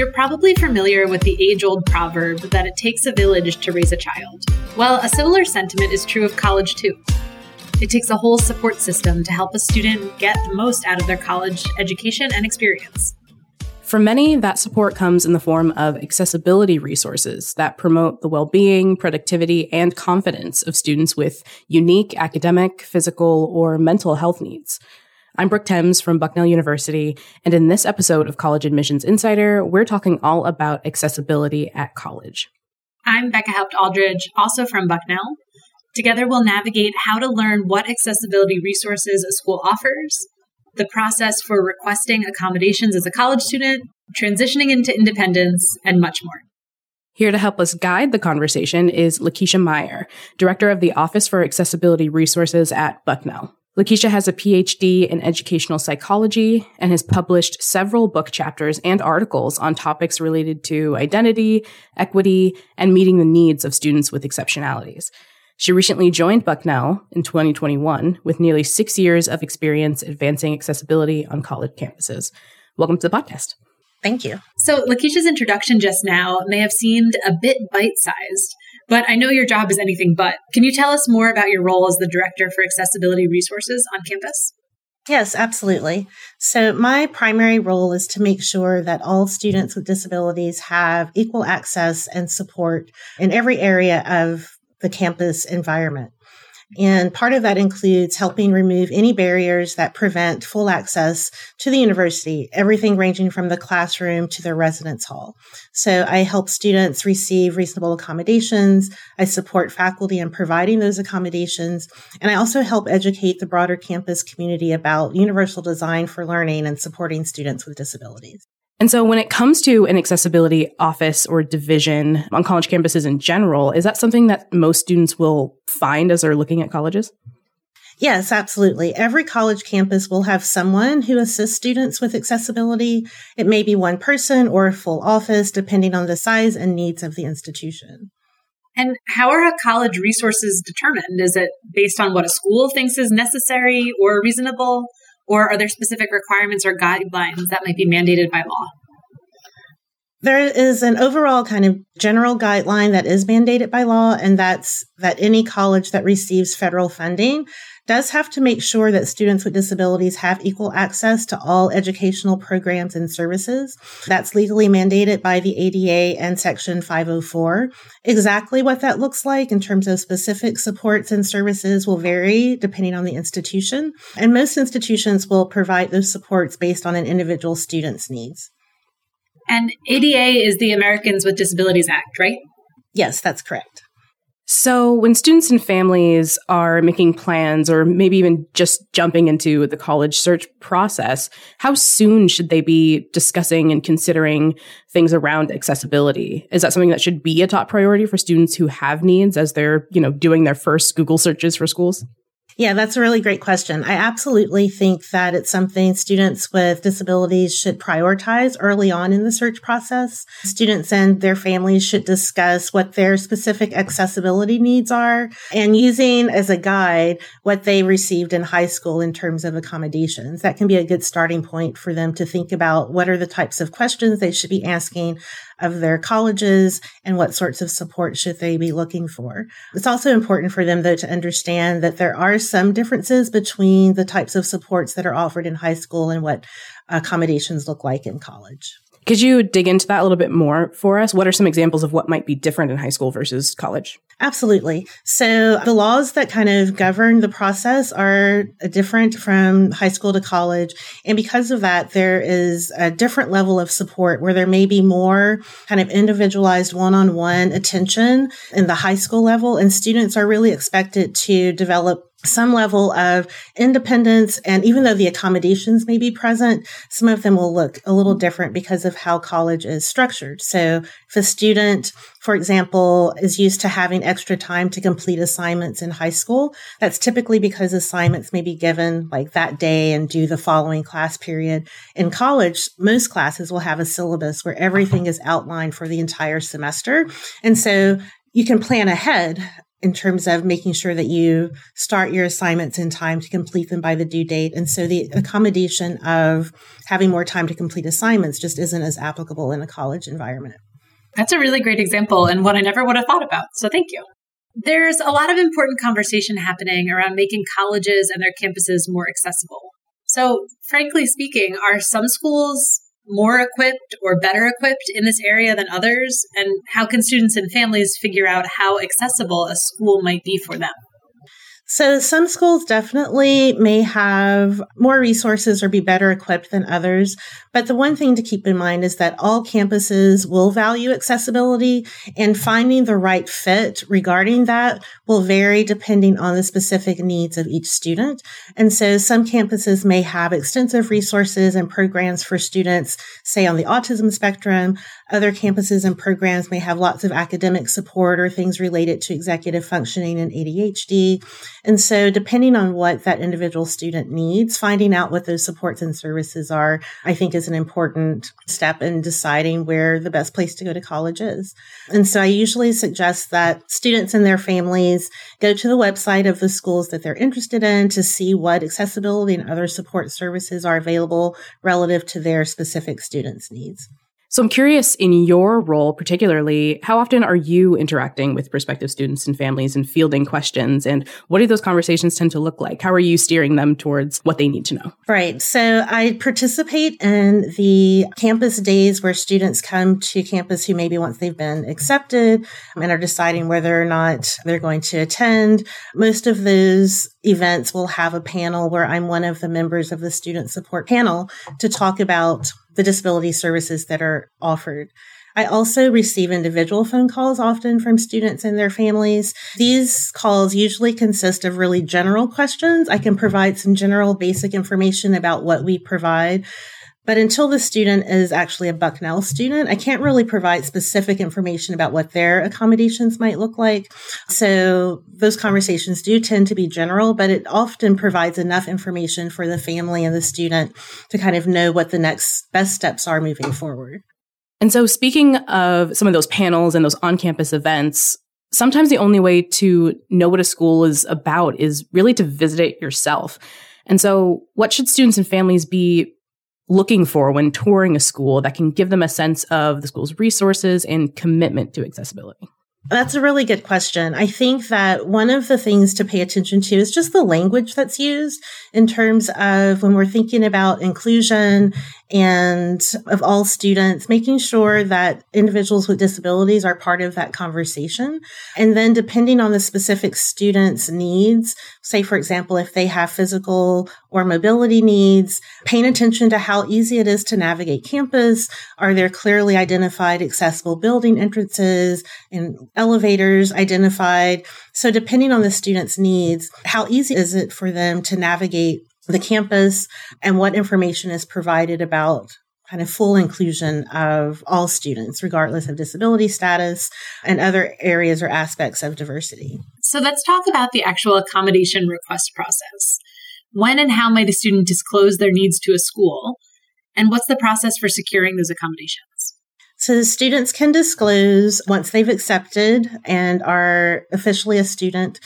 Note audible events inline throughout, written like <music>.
You're probably familiar with the age old proverb that it takes a village to raise a child. Well, a similar sentiment is true of college too. It takes a whole support system to help a student get the most out of their college education and experience. For many, that support comes in the form of accessibility resources that promote the well-being, productivity, and confidence of students with unique academic, physical, or mental health needs. I'm Brooke Thames from Bucknell University, and in this episode of College Admissions Insider, we're talking all about accessibility at college. I'm Becca Haupt Aldridge, also from Bucknell. Together, we'll navigate how to learn what accessibility resources a school offers, the process for requesting accommodations as a college student, transitioning into independence, and much more. Here to help us guide the conversation is Lakeisha Meyer, Director of the Office for Accessibility Resources at Bucknell. Lakeisha has a PhD in educational psychology and has published several book chapters and articles on topics related to identity, equity, and meeting the needs of students with exceptionalities. She recently joined Bucknell in 2021 with nearly six years of experience advancing accessibility on college campuses. Welcome to the podcast. Thank you. So, Lakeisha's introduction just now may have seemed a bit bite sized, but I know your job is anything but. Can you tell us more about your role as the Director for Accessibility Resources on campus? Yes, absolutely. So, my primary role is to make sure that all students with disabilities have equal access and support in every area of the campus environment. And part of that includes helping remove any barriers that prevent full access to the university, everything ranging from the classroom to the residence hall. So I help students receive reasonable accommodations. I support faculty in providing those accommodations. And I also help educate the broader campus community about universal design for learning and supporting students with disabilities. And so when it comes to an accessibility office or division on college campuses in general, is that something that most students will find as they're looking at colleges? Yes, absolutely. Every college campus will have someone who assists students with accessibility. It may be one person or a full office, depending on the size and needs of the institution. And how are college resources determined? Is it based on what a school thinks is necessary or reasonable? Or are there specific requirements or guidelines that might be mandated by law? There is an overall kind of general guideline that is mandated by law, and that's that any college that receives federal funding does have to make sure that students with disabilities have equal access to all educational programs and services. That's legally mandated by the ADA and Section 504. Exactly what that looks like in terms of specific supports and services will vary depending on the institution. And most institutions will provide those supports based on an individual student's needs. And ADA is the Americans with Disabilities Act, right? Yes, that's correct. So, when students and families are making plans or maybe even just jumping into the college search process, how soon should they be discussing and considering things around accessibility? Is that something that should be a top priority for students who have needs as they're, you know, doing their first Google searches for schools? Yeah, that's a really great question. I absolutely think that it's something students with disabilities should prioritize early on in the search process. Students and their families should discuss what their specific accessibility needs are and using as a guide what they received in high school in terms of accommodations. That can be a good starting point for them to think about what are the types of questions they should be asking of their colleges and what sorts of support should they be looking for. It's also important for them though to understand that there are some differences between the types of supports that are offered in high school and what accommodations look like in college. Could you dig into that a little bit more for us? What are some examples of what might be different in high school versus college? Absolutely. So the laws that kind of govern the process are different from high school to college. And because of that, there is a different level of support where there may be more kind of individualized one-on-one attention in the high school level. And students are really expected to develop some level of independence. And even though the accommodations may be present, some of them will look a little different because of how college is structured. So if a student, for example, is used to having extra time to complete assignments in high school, that's typically because assignments may be given like that day and due the following class period. In college, most classes will have a syllabus where everything is outlined for the entire semester. And so you can plan ahead in terms of making sure that you start your assignments in time to complete them by the due date. And so the accommodation of having more time to complete assignments just isn't as applicable in a college environment. That's a really great example and one I never would have thought about. So thank you. There's a lot of important conversation happening around making colleges and their campuses more accessible. So, frankly speaking, are some schools more equipped or better equipped in this area than others? And how can students and families figure out how accessible a school might be for them? So some schools definitely may have more resources or be better equipped than others. But the one thing to keep in mind is that all campuses will value accessibility and finding the right fit regarding that will vary depending on the specific needs of each student. And so some campuses may have extensive resources and programs for students, say on the autism spectrum. Other campuses and programs may have lots of academic support or things related to executive functioning and ADHD. And so depending on what that individual student needs, finding out what those supports and services are, I think is an important step in deciding where the best place to go to college is. And so I usually suggest that students and their families go to the website of the schools that they're interested in to see what accessibility and other support services are available relative to their specific students' needs. So I'm curious in your role, particularly, how often are you interacting with prospective students and families and fielding questions? And what do those conversations tend to look like? How are you steering them towards what they need to know? Right. So I participate in the campus days where students come to campus who maybe once they've been accepted and are deciding whether or not they're going to attend. Most of those events will have a panel where I'm one of the members of the student support panel to talk about the disability services that are offered. I also receive individual phone calls often from students and their families. These calls usually consist of really general questions. I can provide some general basic information about what we provide. But until the student is actually a Bucknell student, I can't really provide specific information about what their accommodations might look like. So those conversations do tend to be general, but it often provides enough information for the family and the student to kind of know what the next best steps are moving forward. And so, speaking of some of those panels and those on campus events, sometimes the only way to know what a school is about is really to visit it yourself. And so, what should students and families be looking for when touring a school that can give them a sense of the school's resources and commitment to accessibility? That's a really good question. I think that one of the things to pay attention to is just the language that's used in terms of when we're thinking about inclusion and of all students, making sure that individuals with disabilities are part of that conversation. And then depending on the specific student's needs, say, for example, if they have physical or mobility needs, paying attention to how easy it is to navigate campus. Are there clearly identified accessible building entrances and elevators identified? So depending on the student's needs, how easy is it for them to navigate the campus and what information is provided about kind of full inclusion of all students, regardless of disability status and other areas or aspects of diversity. So let's talk about the actual accommodation request process. When and how might a student disclose their needs to a school? And what's the process for securing those accommodations? So students can disclose once they've accepted and are officially a student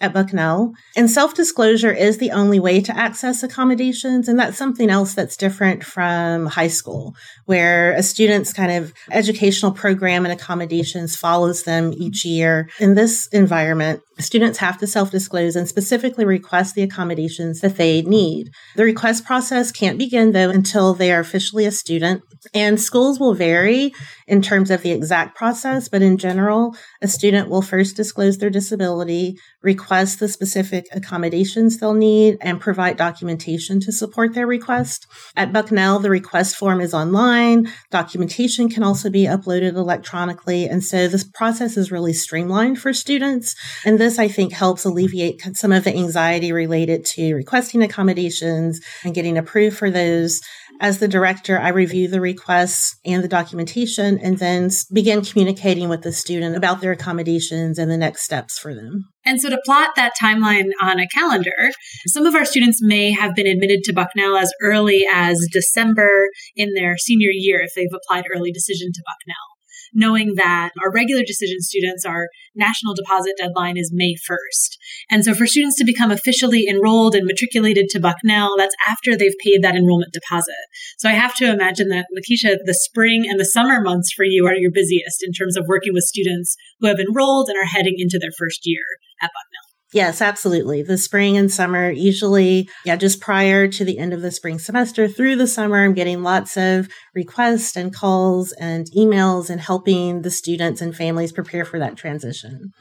at Bucknell. And self disclosure is the only way to access accommodations. And that's something else that's different from high school, where a student's kind of educational program and accommodations follows them each year. In this environment, students have to self disclose and specifically request the accommodations that they need. The request process can't begin though until they are officially a student and schools will vary in terms of the exact process, but in general, a student will first disclose their disability, request the specific accommodations they'll need, and provide documentation to support their request. At Bucknell, the request form is online. Documentation can also be uploaded electronically. And so this process is really streamlined for students. And this, I think, helps alleviate some of the anxiety related to requesting accommodations and getting approved for those as the director, I review the requests and the documentation and then begin communicating with the student about their accommodations and the next steps for them. And so to plot that timeline on a calendar, some of our students may have been admitted to Bucknell as early as December in their senior year if they've applied early decision to Bucknell. Knowing that our regular decision students, our national deposit deadline is May 1st. And so for students to become officially enrolled and matriculated to Bucknell, that's after they've paid that enrollment deposit. So I have to imagine that, Lakeisha, the spring and the summer months for you are your busiest in terms of working with students who have enrolled and are heading into their first year at Bucknell. Yes, absolutely. The spring and summer, usually, yeah, just prior to the end of the spring semester through the summer, I'm getting lots of requests and calls and emails and helping the students and families prepare for that transition.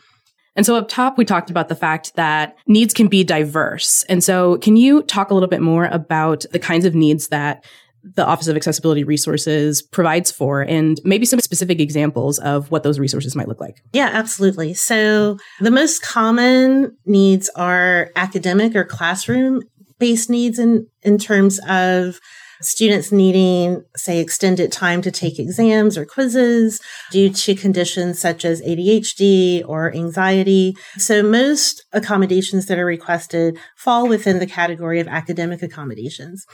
And so up top, we talked about the fact that needs can be diverse. And so can you talk a little bit more about the kinds of needs that the Office of Accessibility Resources provides for and maybe some specific examples of what those resources might look like. Yeah, absolutely. So the most common needs are academic or classroom based needs in, in terms of students needing, say, extended time to take exams or quizzes due to conditions such as ADHD or anxiety. So most accommodations that are requested fall within the category of academic accommodations.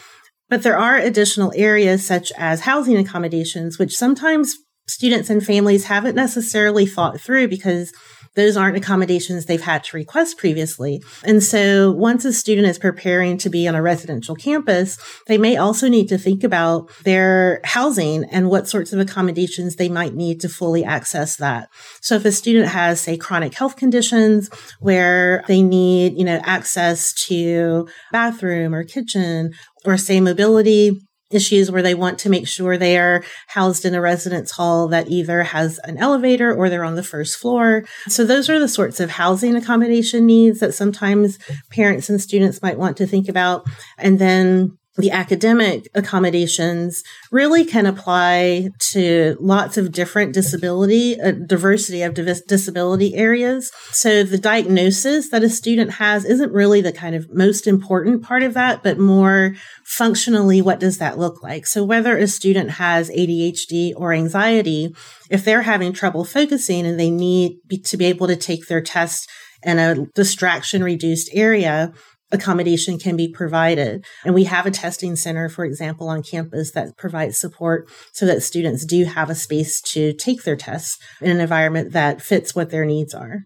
But there are additional areas such as housing accommodations, which sometimes students and families haven't necessarily thought through because those aren't accommodations they've had to request previously. And so once a student is preparing to be on a residential campus, they may also need to think about their housing and what sorts of accommodations they might need to fully access that. So if a student has, say, chronic health conditions where they need, you know, access to bathroom or kitchen or say mobility issues where they want to make sure they are housed in a residence hall that either has an elevator or they're on the first floor. So those are the sorts of housing accommodation needs that sometimes parents and students might want to think about. And then the academic accommodations really can apply to lots of different disability, uh, diversity of disability areas. So the diagnosis that a student has isn't really the kind of most important part of that, but more functionally, what does that look like? So whether a student has ADHD or anxiety, if they're having trouble focusing and they need to be able to take their test in a distraction reduced area, accommodation can be provided. And we have a testing center, for example, on campus that provides support so that students do have a space to take their tests in an environment that fits what their needs are.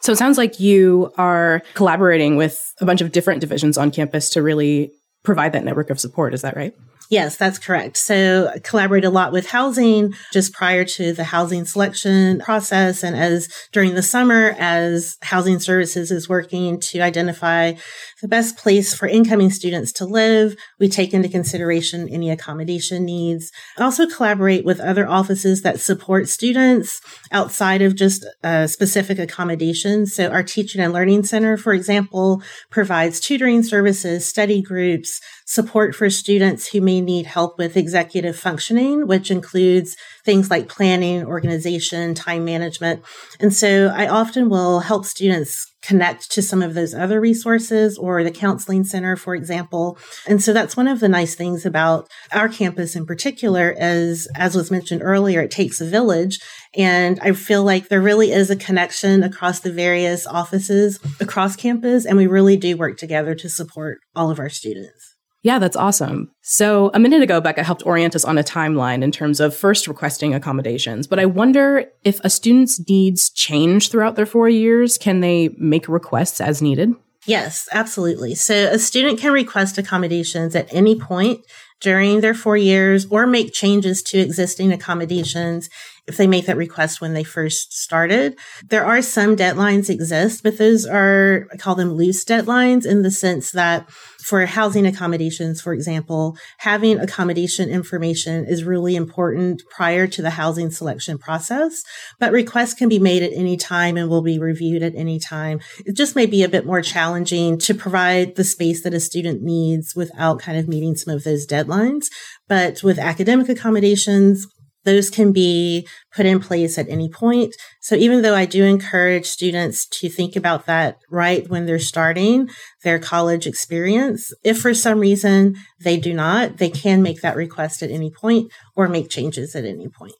So it sounds like you are collaborating with a bunch of different divisions on campus to really provide that network of support. Is that right? Yes, that's correct. So I collaborate a lot with housing just prior to the housing selection process. And as during the summer, as housing services is working to identify the best place for incoming students to live, we take into consideration any accommodation needs. I also collaborate with other offices that support students outside of just uh, specific accommodations. So our teaching and learning center, for example, provides tutoring services, study groups, support for students who may need help with executive functioning, which includes things like planning, organization, time management. And so I often will help students connect to some of those other resources or the counseling center, for example. And so that's one of the nice things about our campus in particular is, as was mentioned earlier, it takes a village. And I feel like there really is a connection across the various offices across campus. And we really do work together to support all of our students. Yeah, that's awesome. So, a minute ago, Becca helped orient us on a timeline in terms of first requesting accommodations. But I wonder if a student's needs change throughout their four years. Can they make requests as needed? Yes, absolutely. So, a student can request accommodations at any point during their four years or make changes to existing accommodations if they make that request when they first started. There are some deadlines exist, but those are, I call them loose deadlines in the sense that for housing accommodations, for example, having accommodation information is really important prior to the housing selection process, but requests can be made at any time and will be reviewed at any time. It just may be a bit more challenging to provide the space that a student needs without kind of meeting some of those deadlines. But with academic accommodations, those can be put in place at any point. So even though I do encourage students to think about that right when they're starting their college experience, if for some reason they do not, they can make that request at any point or make changes at any point.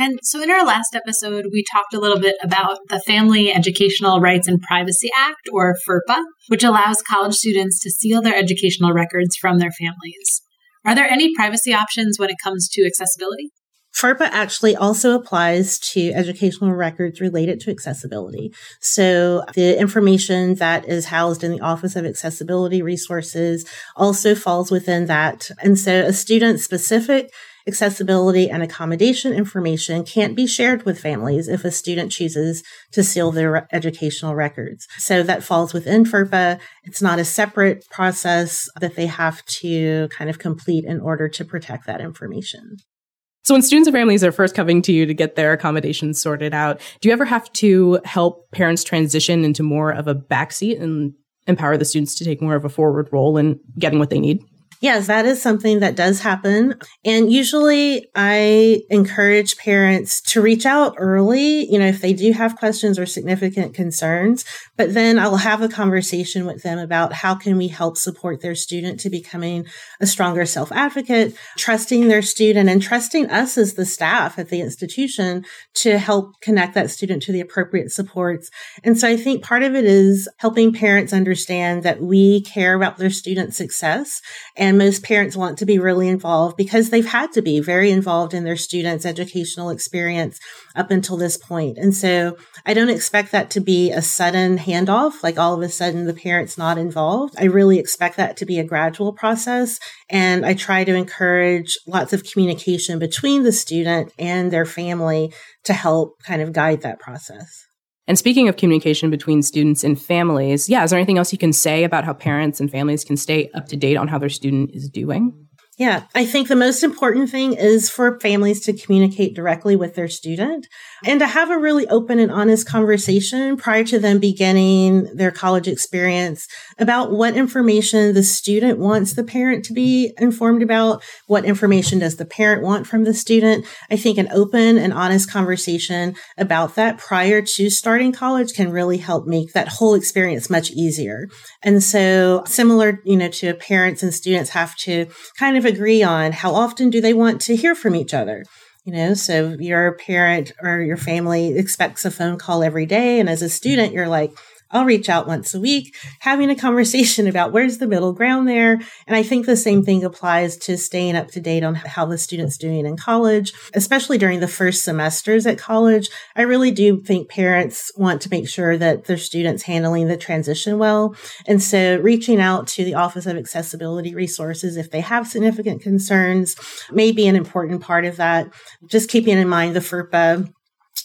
And so, in our last episode, we talked a little bit about the Family Educational Rights and Privacy Act, or FERPA, which allows college students to seal their educational records from their families. Are there any privacy options when it comes to accessibility? FERPA actually also applies to educational records related to accessibility. So the information that is housed in the Office of Accessibility Resources also falls within that. And so a student specific accessibility and accommodation information can't be shared with families if a student chooses to seal their educational records. So that falls within FERPA. It's not a separate process that they have to kind of complete in order to protect that information. So when students and families are first coming to you to get their accommodations sorted out, do you ever have to help parents transition into more of a backseat and empower the students to take more of a forward role in getting what they need? Yes, that is something that does happen. And usually I encourage parents to reach out early, you know, if they do have questions or significant concerns, but then I'll have a conversation with them about how can we help support their student to becoming a stronger self advocate, trusting their student and trusting us as the staff at the institution to help connect that student to the appropriate supports. And so I think part of it is helping parents understand that we care about their student success and and most parents want to be really involved because they've had to be very involved in their students' educational experience up until this point. And so I don't expect that to be a sudden handoff, like all of a sudden the parent's not involved. I really expect that to be a gradual process. And I try to encourage lots of communication between the student and their family to help kind of guide that process. And speaking of communication between students and families, yeah, is there anything else you can say about how parents and families can stay up to date on how their student is doing? Yeah, I think the most important thing is for families to communicate directly with their student and to have a really open and honest conversation prior to them beginning their college experience about what information the student wants the parent to be informed about. What information does the parent want from the student? I think an open and honest conversation about that prior to starting college can really help make that whole experience much easier. And so similar, you know, to parents and students have to kind of agree on how often do they want to hear from each other. You know, so your parent or your family expects a phone call every day. And as a student, mm-hmm. you're like, I'll reach out once a week, having a conversation about where's the middle ground there. And I think the same thing applies to staying up to date on how the student's doing in college, especially during the first semesters at college. I really do think parents want to make sure that their students handling the transition well. And so reaching out to the Office of Accessibility Resources if they have significant concerns may be an important part of that. Just keeping in mind the FERPA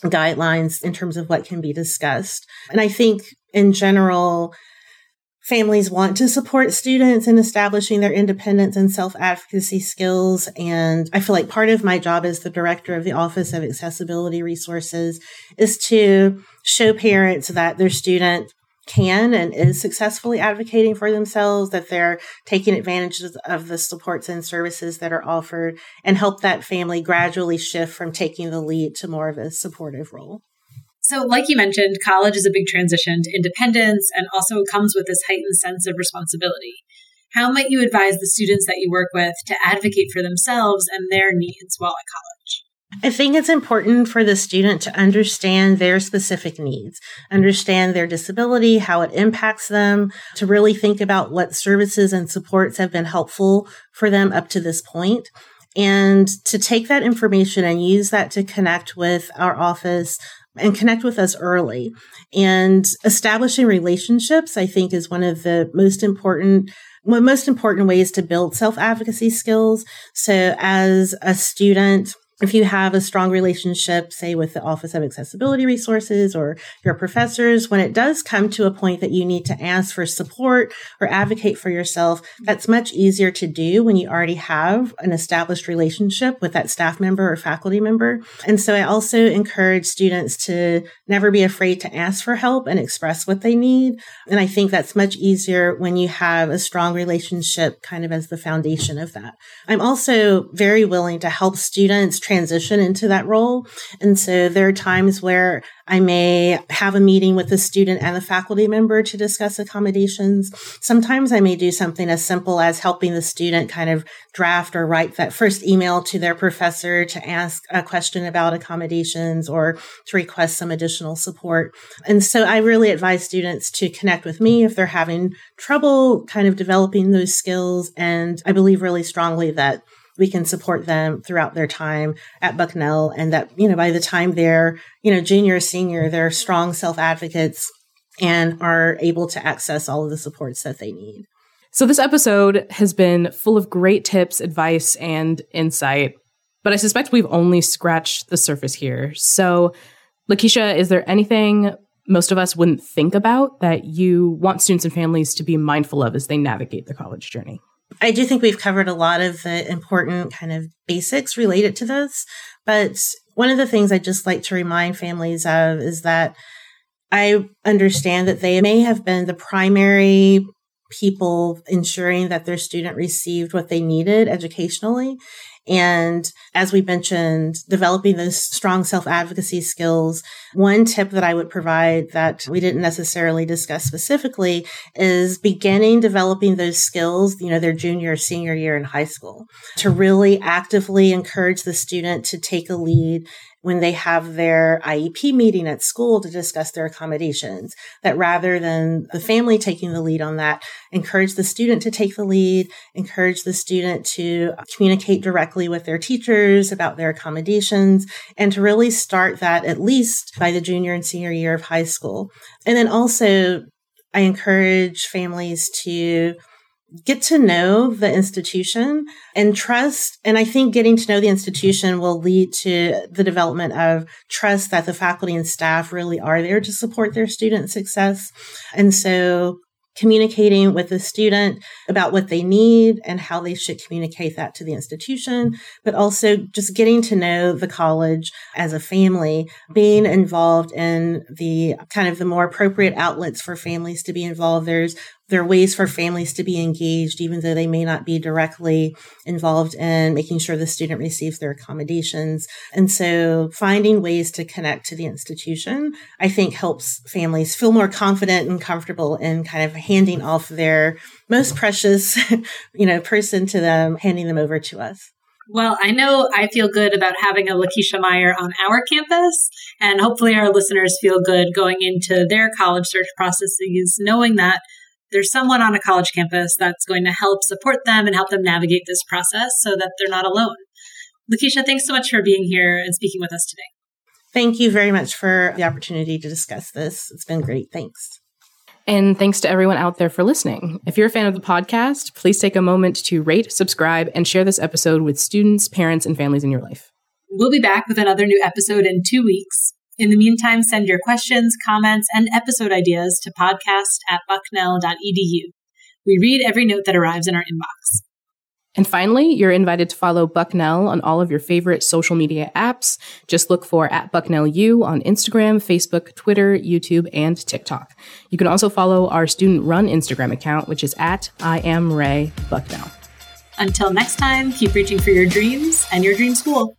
guidelines in terms of what can be discussed. And I think in general, families want to support students in establishing their independence and self advocacy skills. And I feel like part of my job as the director of the Office of Accessibility Resources is to show parents that their student can and is successfully advocating for themselves, that they're taking advantage of the supports and services that are offered, and help that family gradually shift from taking the lead to more of a supportive role. So, like you mentioned, college is a big transition to independence and also comes with this heightened sense of responsibility. How might you advise the students that you work with to advocate for themselves and their needs while at college? I think it's important for the student to understand their specific needs, understand their disability, how it impacts them, to really think about what services and supports have been helpful for them up to this point, and to take that information and use that to connect with our office and connect with us early. And establishing relationships, I think, is one of the most important one most important ways to build self advocacy skills. So as a student, if you have a strong relationship, say with the Office of Accessibility Resources or your professors, when it does come to a point that you need to ask for support or advocate for yourself, that's much easier to do when you already have an established relationship with that staff member or faculty member. And so I also encourage students to never be afraid to ask for help and express what they need. And I think that's much easier when you have a strong relationship kind of as the foundation of that. I'm also very willing to help students transition into that role. And so there are times where I may have a meeting with the student and the faculty member to discuss accommodations. Sometimes I may do something as simple as helping the student kind of draft or write that first email to their professor to ask a question about accommodations or to request some additional support. And so I really advise students to connect with me if they're having trouble kind of developing those skills. And I believe really strongly that we can support them throughout their time at Bucknell and that, you know, by the time they're, you know, junior, or senior, they're strong self advocates and are able to access all of the supports that they need. So, this episode has been full of great tips, advice, and insight, but I suspect we've only scratched the surface here. So, Lakeisha, is there anything most of us wouldn't think about that you want students and families to be mindful of as they navigate the college journey? I do think we've covered a lot of the important kind of basics related to this. But one of the things I just like to remind families of is that I understand that they may have been the primary people ensuring that their student received what they needed educationally. And as we mentioned, developing those strong self advocacy skills. One tip that I would provide that we didn't necessarily discuss specifically is beginning developing those skills, you know, their junior, or senior year in high school to really actively encourage the student to take a lead when they have their IEP meeting at school to discuss their accommodations, that rather than the family taking the lead on that, encourage the student to take the lead, encourage the student to communicate directly with their teachers about their accommodations, and to really start that at least by the junior and senior year of high school. And then also, I encourage families to get to know the institution and trust. And I think getting to know the institution will lead to the development of trust that the faculty and staff really are there to support their student success. And so communicating with the student about what they need and how they should communicate that to the institution, but also just getting to know the college as a family, being involved in the kind of the more appropriate outlets for families to be involved. There's there are ways for families to be engaged, even though they may not be directly involved in making sure the student receives their accommodations. And so finding ways to connect to the institution, I think helps families feel more confident and comfortable in kind of handing off their most precious, <laughs> you know, person to them, handing them over to us. Well, I know I feel good about having a Lakeisha Meyer on our campus, and hopefully our listeners feel good going into their college search processes, knowing that there's someone on a college campus that's going to help support them and help them navigate this process so that they're not alone. Lakeisha, thanks so much for being here and speaking with us today. Thank you very much for the opportunity to discuss this. It's been great. Thanks. And thanks to everyone out there for listening. If you're a fan of the podcast, please take a moment to rate, subscribe, and share this episode with students, parents, and families in your life. We'll be back with another new episode in two weeks. In the meantime, send your questions, comments, and episode ideas to podcast at bucknell.edu. We read every note that arrives in our inbox. And finally, you're invited to follow Bucknell on all of your favorite social media apps. Just look for at Bucknell U on Instagram, Facebook, Twitter, YouTube, and TikTok. You can also follow our student run Instagram account, which is at I am Ray Bucknell. Until next time, keep reaching for your dreams and your dream school.